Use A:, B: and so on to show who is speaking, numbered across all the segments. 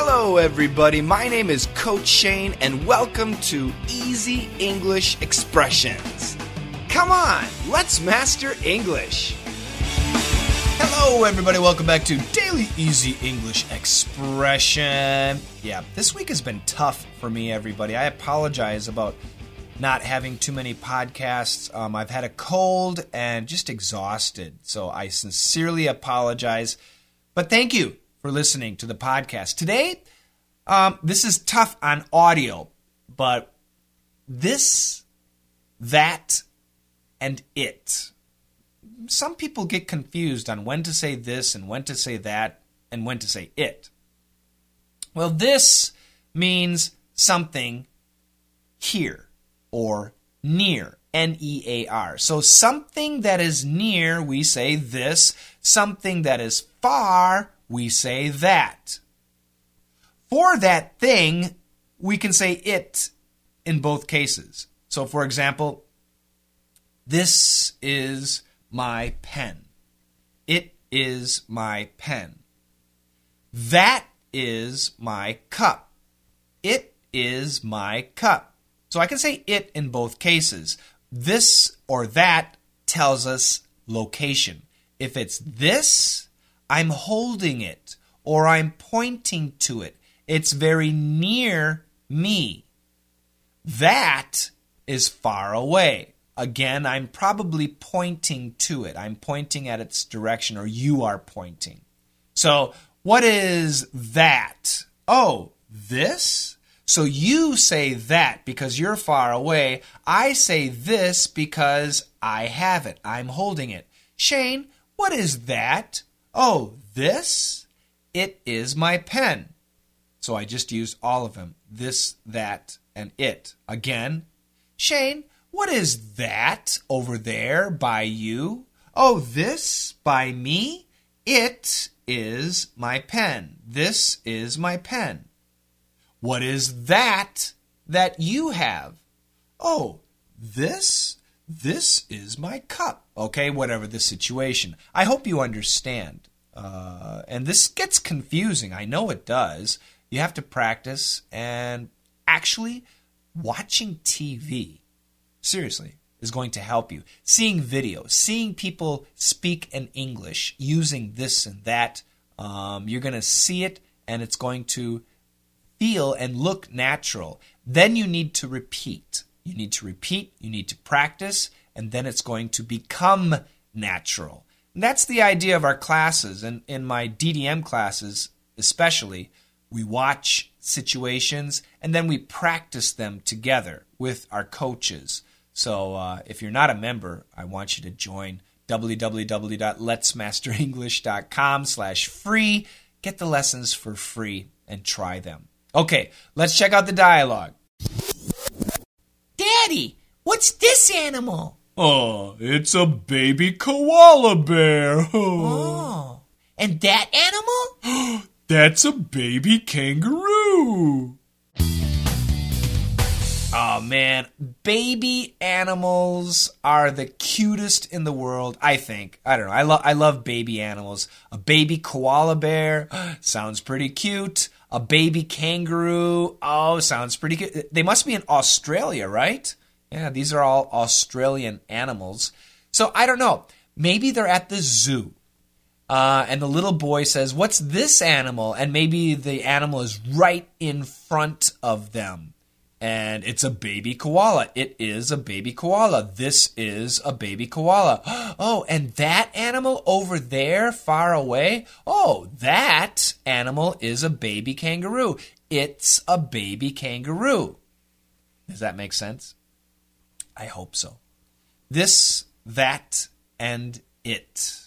A: Hello, everybody. My name is Coach Shane, and welcome to Easy English Expressions. Come on, let's master English. Hello, everybody. Welcome back to Daily Easy English Expression. Yeah, this week has been tough for me, everybody. I apologize about not having too many podcasts. Um, I've had a cold and just exhausted, so I sincerely apologize. But thank you for listening to the podcast. Today, um, this is tough on audio, but this, that, and it. Some people get confused on when to say this and when to say that and when to say it. Well, this means something here or near. N E A R. So something that is near, we say this. Something that is far, we say that. For that thing, we can say it in both cases. So, for example, this is my pen. It is my pen. That is my cup. It is my cup. So I can say it in both cases. This or that tells us location. If it's this, I'm holding it or I'm pointing to it. It's very near me. That is far away. Again, I'm probably pointing to it. I'm pointing at its direction, or you are pointing. So, what is that? Oh, this? So you say that because you're far away. I say this because I have it. I'm holding it. Shane, what is that? Oh, this? It is my pen. So I just used all of them this, that, and it. Again, Shane, what is that over there by you? Oh, this by me? It is my pen. This is my pen. What is that that you have? Oh, this? This is my cup. Okay, whatever the situation. I hope you understand. Uh, and this gets confusing. I know it does. You have to practice and actually watching TV. Seriously, is going to help you. Seeing videos, seeing people speak in English using this and that, um, you're going to see it and it's going to feel and look natural. Then you need to repeat. You need to repeat, you need to practice, and then it's going to become natural. And that's the idea of our classes. And in my DDM classes, especially, we watch situations and then we practice them together with our coaches. So uh, if you're not a member, I want you to join www.letsmasterenglish.com slash free. Get the lessons for free and try them. Okay, let's check out the dialogue.
B: Daddy, what's this animal?
C: Oh, it's a baby koala bear.
B: Oh, and that animal?
C: That's a baby kangaroo.
A: Oh man, baby animals are the cutest in the world. I think. I don't know. I love I love baby animals. A baby koala bear sounds pretty cute. A baby kangaroo. Oh, sounds pretty good. They must be in Australia, right? Yeah, these are all Australian animals. So I don't know. Maybe they're at the zoo. Uh, and the little boy says, What's this animal? And maybe the animal is right in front of them and it's a baby koala. It is a baby koala. This is a baby koala. Oh, and that animal over there, far away, oh, that animal is a baby kangaroo. It's a baby kangaroo. Does that make sense? I hope so. This, that, and it.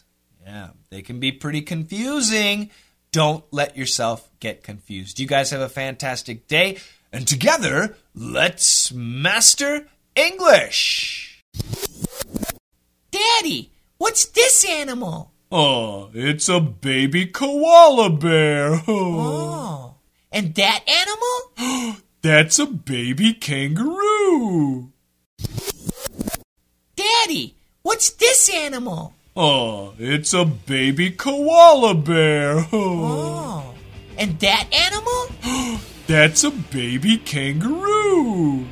A: Yeah, they can be pretty confusing. Don't let yourself get confused. You guys have a fantastic day and together, let's master English.
B: Daddy, what's this animal?
C: Oh, it's a baby koala bear.
B: Oh, and that animal?
C: That's a baby kangaroo.
B: What's this animal?
C: Oh, it's a baby koala bear.
B: Oh, and that animal?
C: That's a baby kangaroo.